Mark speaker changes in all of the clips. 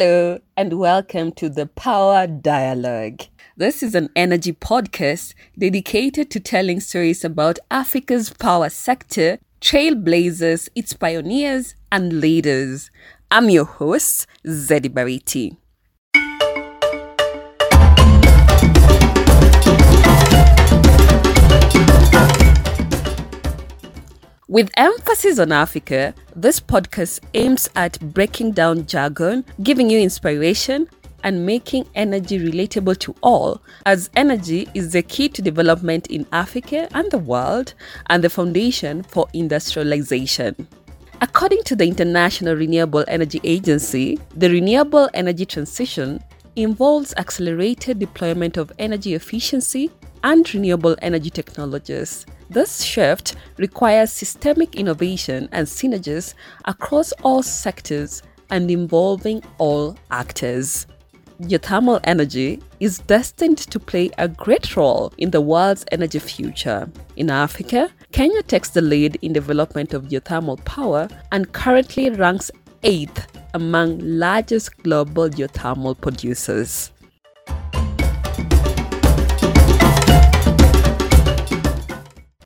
Speaker 1: Hello, and welcome to the Power Dialogue. This is an energy podcast dedicated to telling stories about Africa's power sector, trailblazers, its pioneers, and leaders. I'm your host, Zeddy Bariti. With emphasis on Africa, this podcast aims at breaking down jargon, giving you inspiration, and making energy relatable to all, as energy is the key to development in Africa and the world, and the foundation for industrialization. According to the International Renewable Energy Agency, the renewable energy transition involves accelerated deployment of energy efficiency and renewable energy technologies. This shift requires systemic innovation and synergies across all sectors and involving all actors. Geothermal energy is destined to play a great role in the world's energy future. In Africa, Kenya takes the lead in development of geothermal power and currently ranks 8th among largest global geothermal producers.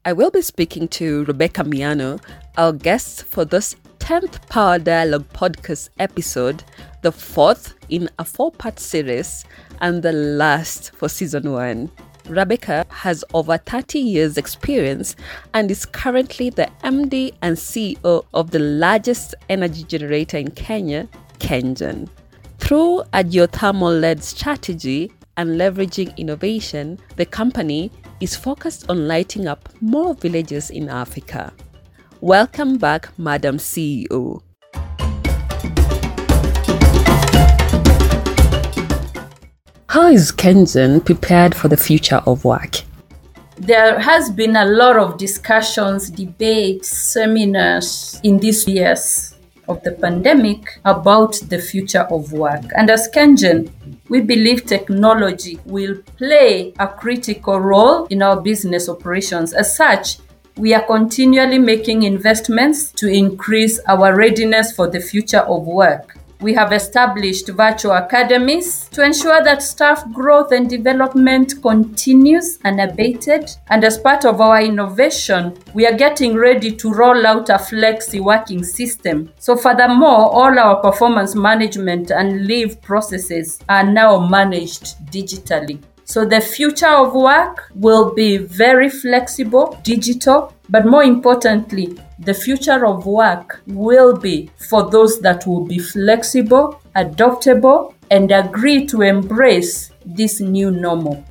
Speaker 1: I will be speaking to Rebecca Miano, our guest for this 10th Power Dialogue podcast episode, the fourth in a four part series and the last for season one. Rebecca has over 30 years' experience and is currently the MD and CEO of the largest energy generator in Kenya, KenGen. Through a geothermal led strategy and leveraging innovation, the company is focused on lighting up more villages in Africa. Welcome back, Madam CEO. How is KenGen prepared for the future of work?
Speaker 2: There has been a lot of discussions, debates, seminars in these years of the pandemic about the future of work. And as KenGen, we believe technology will play a critical role in our business operations. As such, we are continually making investments to increase our readiness for the future of work. We have established virtual academies to ensure that staff growth and development continues unabated. And as part of our innovation, we are getting ready to roll out a flexi working system. So, furthermore, all our performance management and leave processes are now managed digitally. So the future of work will be very flexible, digital, but more importantly, the future of work will be for those that will be flexible, adaptable, and agree to embrace this new normal.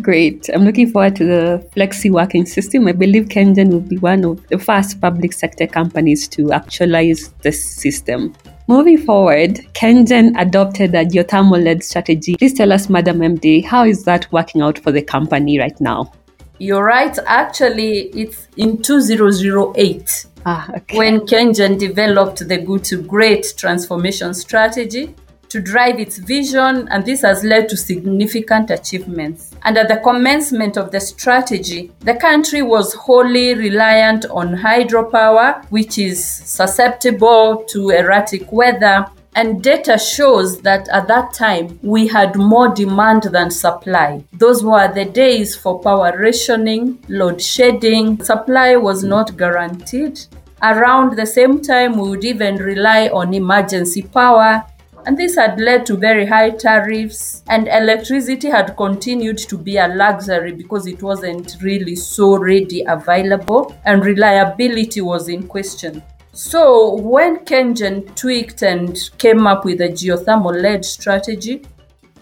Speaker 1: Great. I'm looking forward to the flexi working system. I believe KenGen will be one of the first public sector companies to actualize this system. Moving forward, KenGen adopted a geothermal led strategy. Please tell us, Madam MD, how is that working out for the company right now?
Speaker 2: You're right. Actually, it's in 2008
Speaker 1: ah, okay.
Speaker 2: when KenGen developed the Good to Great transformation strategy to drive its vision, and this has led to significant achievements. And at the commencement of the strategy, the country was wholly reliant on hydropower, which is susceptible to erratic weather. And data shows that at that time we had more demand than supply. Those were the days for power rationing, load shedding. Supply was not guaranteed. Around the same time, we would even rely on emergency power and this had led to very high tariffs, and electricity had continued to be a luxury because it wasn't really so ready available, and reliability was in question. So, when KenGen tweaked and came up with a geothermal led strategy,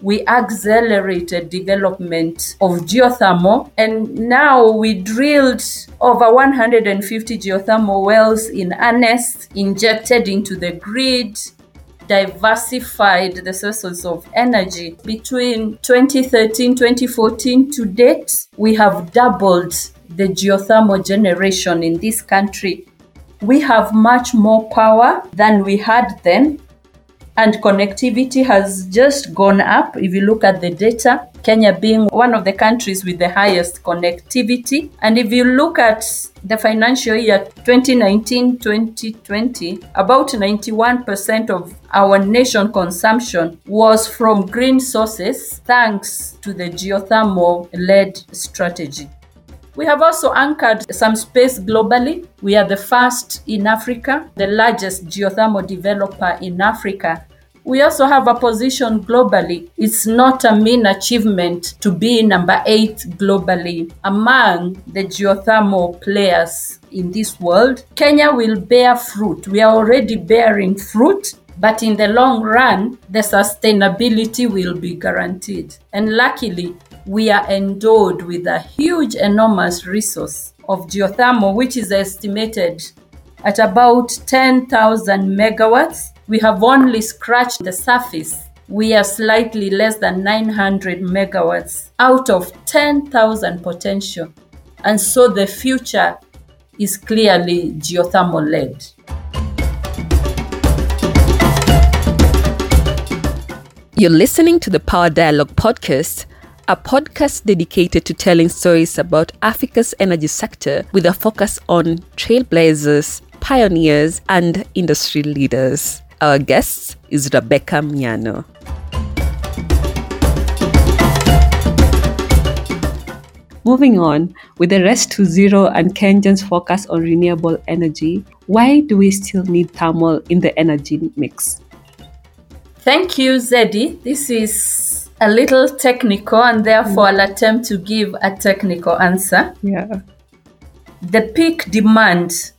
Speaker 2: we accelerated development of geothermal and now we drilled over 150 geothermal wells in earnest injected into the grid diversified the sources of energy. Between 2013 2014 to date, we have doubled the geothermal generation in this country. We have much more power than we had then, and connectivity has just gone up. If you look at the data, Kenya being one of the countries with the highest connectivity. And if you look at the financial year 2019 2020, about 91% of our nation consumption was from green sources thanks to the geothermal led strategy. We have also anchored some space globally. We are the first in Africa, the largest geothermal developer in Africa. We also have a position globally. It's not a mean achievement to be number eight globally among the geothermal players in this world. Kenya will bear fruit. We are already bearing fruit but in the long run, the sustainability will be guaranteed. And luckily, we are endowed with a huge, enormous resource of geothermal, which is estimated at about 10,000 megawatts. We have only scratched the surface. We are slightly less than 900 megawatts out of 10,000 potential. And so the future is clearly geothermal led.
Speaker 1: You're listening to the Power Dialogue podcast, a podcast dedicated to telling stories about Africa's energy sector with a focus on trailblazers, pioneers, and industry leaders. Our guest is Rebecca Miano. Moving on, with the rest to zero and KenGen's focus on renewable energy, why do we still need thermal in the energy mix?
Speaker 2: Thank you, Zeddy. This is a little technical, and therefore I'll attempt to give a technical answer.
Speaker 1: Yeah.
Speaker 2: The peak demand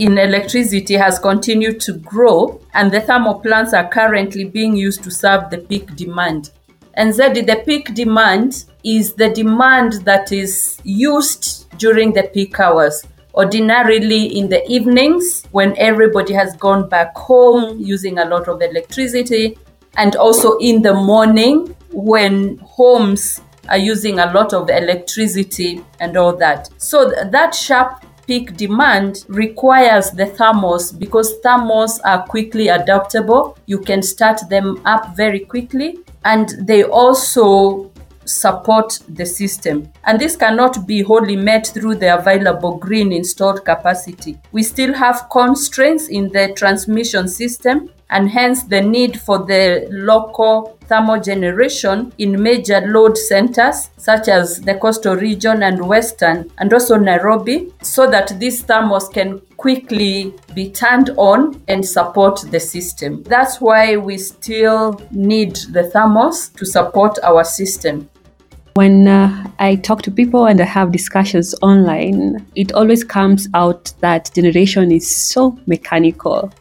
Speaker 2: in electricity has continued to grow, and the thermal plants are currently being used to serve the peak demand. And Zeddy, the peak demand is the demand that is used during the peak hours ordinarily in the evenings when everybody has gone back home using a lot of electricity, and also in the morning when homes are using a lot of electricity and all that. So th- that sharp peak demand requires the thermals because thermals are quickly adaptable. You can start them up very quickly and they also support the system. And this cannot be wholly met through the available green installed capacity. We still have constraints in the transmission system and hence the need for the local thermal generation in major load centers such as the coastal region and western and also Nairobi so that these thermals can quickly be turned on and support the system. That's why we still need the thermals to support our system.
Speaker 1: When uh, I talk to people and I have discussions online, it always comes out that generation is so mechanical.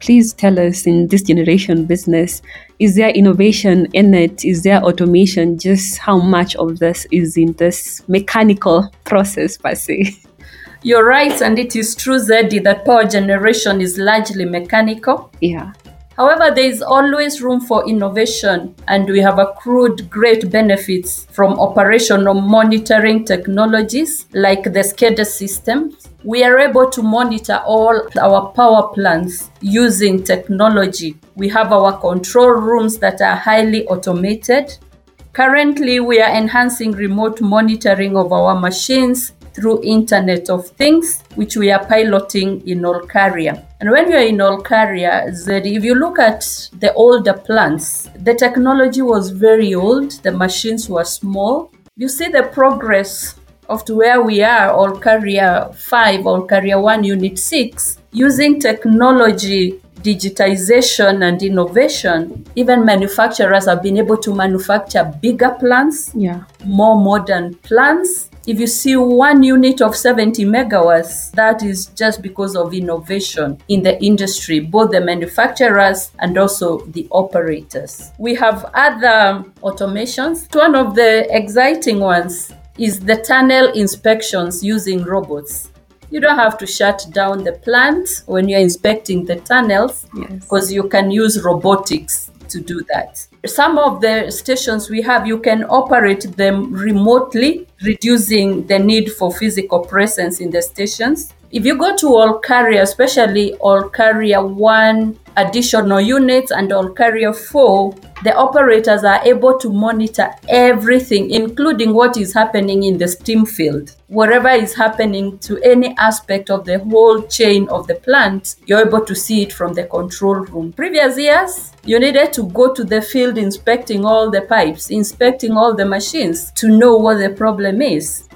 Speaker 1: Please tell us in this generation business, is there innovation in it? Is there automation? Just how much of this is in this mechanical process per se?
Speaker 2: You're right, and it is true, Zeddy, that power generation is largely mechanical.
Speaker 1: Yeah.
Speaker 2: However, there is always room for innovation, and we have accrued great benefits from operational monitoring technologies like the SCADA system. We are able to monitor all our power plants using technology. We have our control rooms that are highly automated. Currently, we are enhancing remote monitoring of our machines through Internet of Things, which we are piloting in Olkaria. And when we are in Olkaria, that if you look at the older plants, the technology was very old, the machines were small. You see the progress of to where we are, Olkaria 5, Olkaria 1, Unit 6, using technology digitization and innovation, even manufacturers have been able to manufacture bigger plants,
Speaker 1: Yeah.
Speaker 2: more modern plants. If you see one unit of 70 megawatts, that is just because of innovation in the industry, both the manufacturers and also the operators. We have other automations. One of the exciting ones is the tunnel inspections using robots. You don't have to shut down the plant when you're inspecting the tunnels
Speaker 1: Yes.
Speaker 2: because you can use robotics to do that. Some of the stations we have, you can operate them remotely, reducing the need for physical presence in the stations. If you go to Olkaria, especially Olkaria one additional units and Olkaria four, the operators are able to monitor everything, including what is happening in the steam field. Whatever is happening to any aspect of the whole chain of the plant, you're able to see it from the control room. Previous years, you needed to go to the field inspecting all the pipes, inspecting all the machines to know what the problem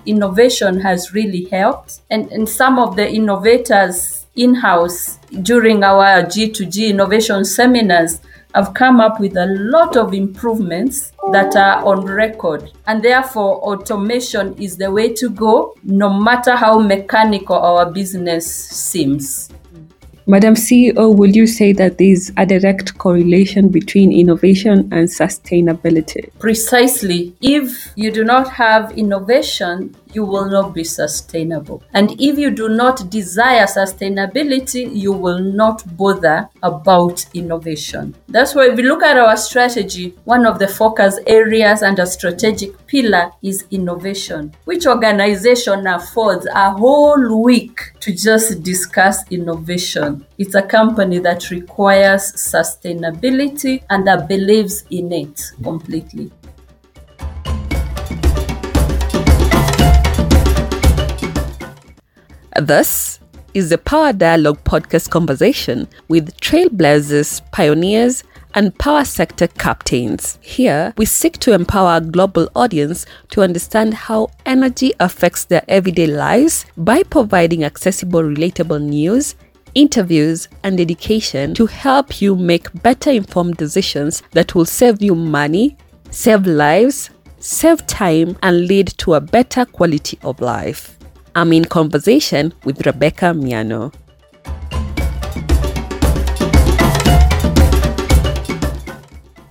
Speaker 2: Innovation has really helped, and, and some of the innovators in house during our G2G innovation seminars have come up with a lot of improvements that are on record. And therefore, automation is the way to go, no matter how mechanical our business seems.
Speaker 1: Madam CEO, would you say that there's a direct correlation between innovation and sustainability?
Speaker 2: Precisely. If you do not have innovation, you will not be sustainable. And if you do not desire sustainability, you will not bother about innovation. That's why if you look at our strategy, one of the focus areas and a strategic pillar is innovation, which organization affords a whole week to just discuss innovation. It's a company that requires sustainability and that believes in it completely.
Speaker 1: This is the Power Dialogue podcast conversation with trailblazers, pioneers, and power sector captains. Here, we seek to empower a global audience to understand how energy affects their everyday lives by providing accessible, relatable news, interviews, and education to help you make better informed decisions that will save you money, save lives, save time, and lead to a better quality of life. I'm in conversation with Rebecca Miano.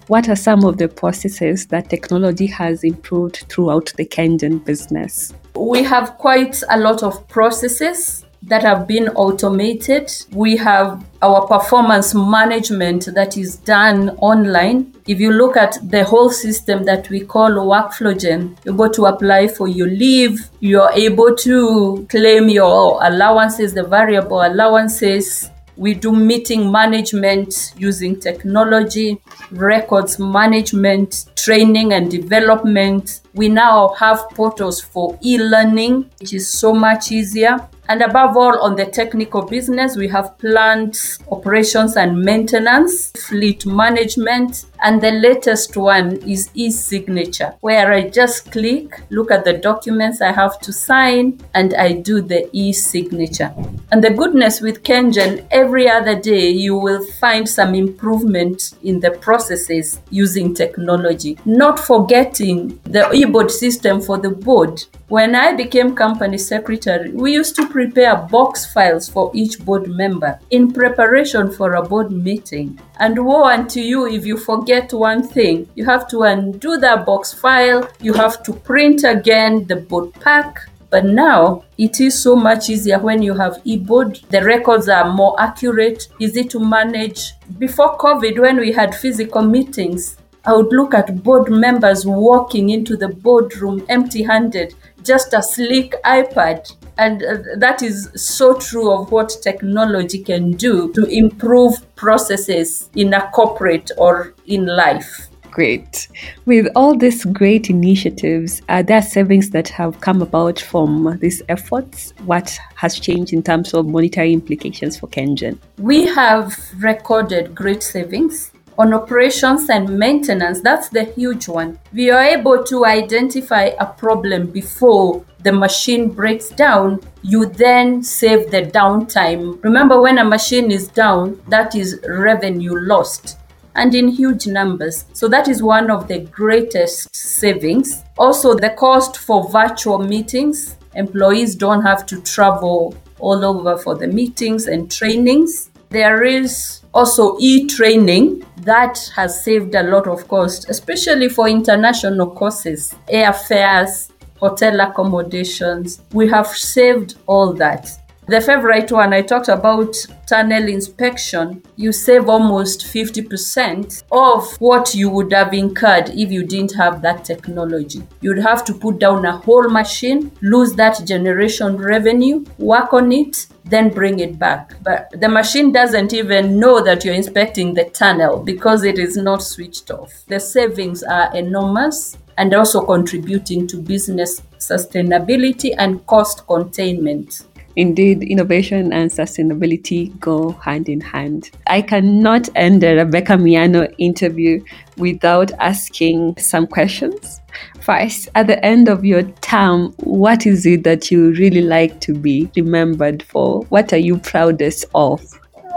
Speaker 1: What are some of the processes that technology has improved throughout the Kenyan business?
Speaker 2: We have quite a lot of processes that have been automated. We have our performance management that is done online. If you look at the whole system that we call WorkflowGen, you're able to apply for your leave, you're able to claim your allowances, the variable allowances. We do meeting management using technology, records management, training and development. We now have portals for e learning, which is so much easier. And above all, on the technical business, we have plant operations and maintenance, fleet management, and the latest one is e-signature, where I just click, look at the documents I have to sign, and I do the e-signature. And the goodness with KenGen, every other day you will find some improvement in the processes using technology. Not forgetting the e-board system for the board. When I became company secretary, we used to prepare box files for each board member in preparation for a board meeting. And woe unto you if you forget one thing. You have to undo that box file, you have to print again the board pack. But now it is so much easier when you have e-board. The records are more accurate, easy to manage. Before COVID, when we had physical meetings, I would look at board members walking into the boardroom empty handed, just a sleek iPad. And uh, that is so true of what technology can do to improve processes in a corporate or in life.
Speaker 1: Great. With all these great initiatives, are there savings that have come about from these efforts? What has changed in terms of monetary implications for KenGen?
Speaker 2: We have recorded great savings on operations and maintenance, that's the huge one. We are able to identify a problem before the machine breaks down. You then save the downtime. Remember, when a machine is down, that is revenue lost and in huge numbers. So that is one of the greatest savings. Also, the cost for virtual meetings. Employees don't have to travel all over for the meetings and trainings. There is also e-training that has saved a lot of cost, especially for international courses, airfares, hotel accommodations. We have saved all that. The favorite one I talked about tunnel inspection, you save almost 50% of what you would have incurred if you didn't have that technology. You'd have to put down a whole machine, lose that generation revenue, work on it, then bring it back. But the machine doesn't even know that you're inspecting the tunnel because it is not switched off. The savings are enormous and also contributing to business sustainability and cost containment.
Speaker 1: Indeed, innovation and sustainability go hand in hand. I cannot end a Rebecca Miano interview without asking some questions. First, at the end of your term, what is it that you really like to be remembered for? What are you proudest of?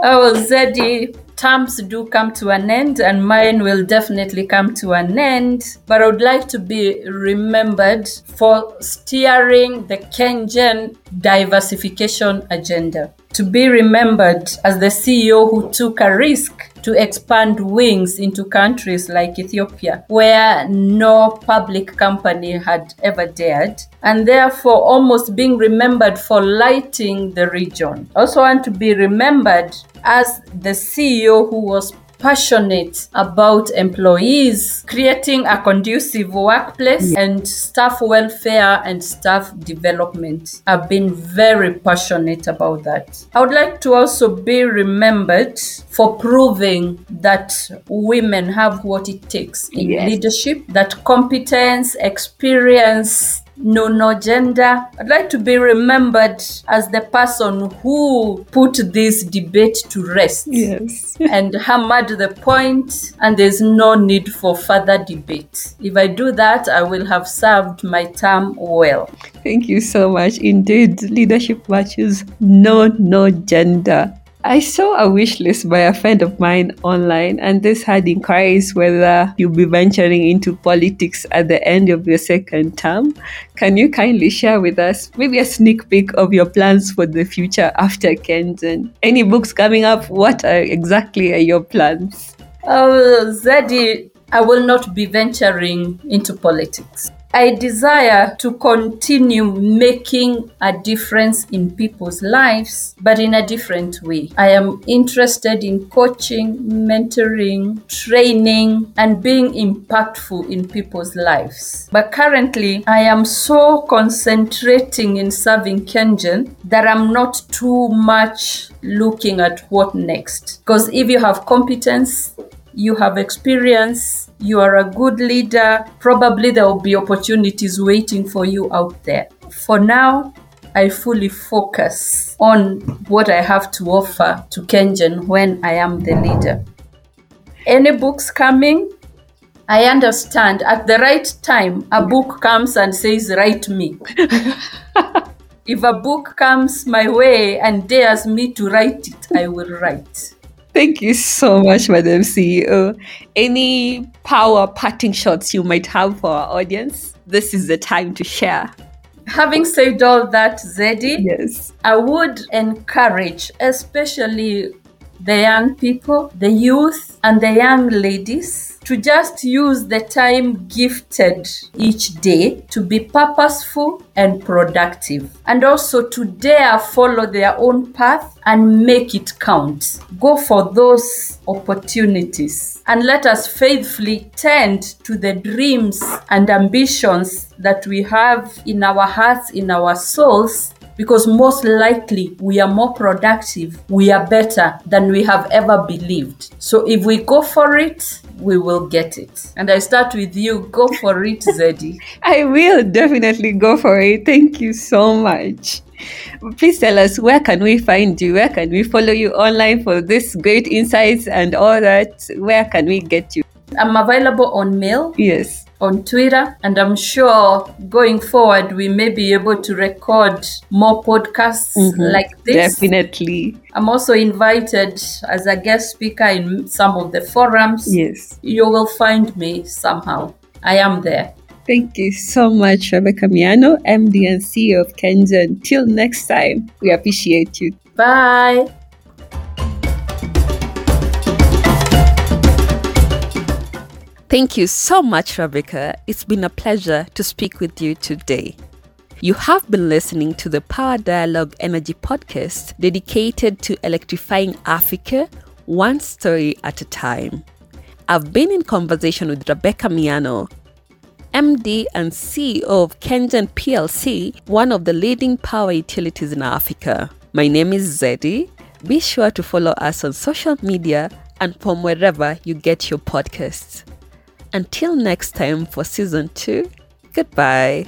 Speaker 2: Oh, Zeddy, terms do come to an end, and mine will definitely come to an end. But I would like to be remembered for steering the KenGen diversification agenda. To be remembered as the CEO who took a risk to expand wings into countries like Ethiopia, where no public company had ever dared, and therefore almost being remembered for lighting the region. Also want to be remembered as the CEO who was passionate about employees, creating a conducive workplace and staff welfare and staff development. I've been very passionate about that. I would like to also be remembered for proving that women have what it takes in
Speaker 1: Yes.
Speaker 2: leadership, that competence, experience, no no gender i'd like to be remembered as the person who put this debate to rest
Speaker 1: Yes.
Speaker 2: and hammered the point, and there's no need for further debate. If I do that, I will have served my term well.
Speaker 1: Thank you so much. Indeed, leadership virtues no no gender. I saw a wish list by a friend of mine online, and this had inquiries whether you'll be venturing into politics at the end of your second term. Can you kindly share with us maybe a sneak peek of your plans for the future after KenGen? Any books coming up? What are exactly are your plans?
Speaker 2: Oh, Zeddy, I will not be venturing into politics. I desire to continue making a difference in people's lives, but in a different way. I am interested in coaching, mentoring, training, and being impactful in people's lives. But currently, I am so concentrating in serving KenGen that I'm not too much looking at what next. Because if you have competence, you have experience, you are a good leader, probably there will be opportunities waiting for you out there. For now, I fully focus on what I have to offer to KenGen when I am the leader. Any books coming? I understand at the right time, a book comes and says, Write me. if a book comes my way and dares me to write it, I will write.
Speaker 1: Thank you so much, Madam CEO. Any power parting shots you might have for our audience? This is the time to share.
Speaker 2: Having said all that, Zeddy,
Speaker 1: Yes.
Speaker 2: I would encourage, especially the young people, the youth, and the young ladies, to just use the time gifted each day to be purposeful and productive, and also to dare follow their own path and make it count. Go for those opportunities and let us faithfully tend to the dreams and ambitions that we have in our hearts, in our souls, because most likely we are more productive, we are better than we have ever believed. So if we go for it, we will get it. And I start with you. Go for it, Zeddy.
Speaker 1: I will definitely go for it. Thank you so much. Please tell us where can we find you? Where can we follow you online for this great insights and all that? Where can we get you?
Speaker 2: I'm available on mail,
Speaker 1: Yes.
Speaker 2: on Twitter, and I'm sure going forward we may be able to record more podcasts mm-hmm. like this.
Speaker 1: Definitely.
Speaker 2: I'm also invited as a guest speaker in some of the forums.
Speaker 1: Yes.
Speaker 2: You will find me somehow. I am there.
Speaker 1: Thank you so much, Rebecca Miano, MD and CEO of KenGen. Until next time, we appreciate you.
Speaker 2: Bye.
Speaker 1: Thank you so much, Rebecca. It's been a pleasure to speak with you today. You have been listening to the Power Dialogue Energy podcast dedicated to electrifying Africa one story at a time. I've been in conversation with Rebecca Miano, MD and CEO of KenGen PLC, one of the leading power utilities in Africa. My name is Zeddy. Be sure to follow us on social media and from wherever you get your podcasts. Until next time for season two, goodbye.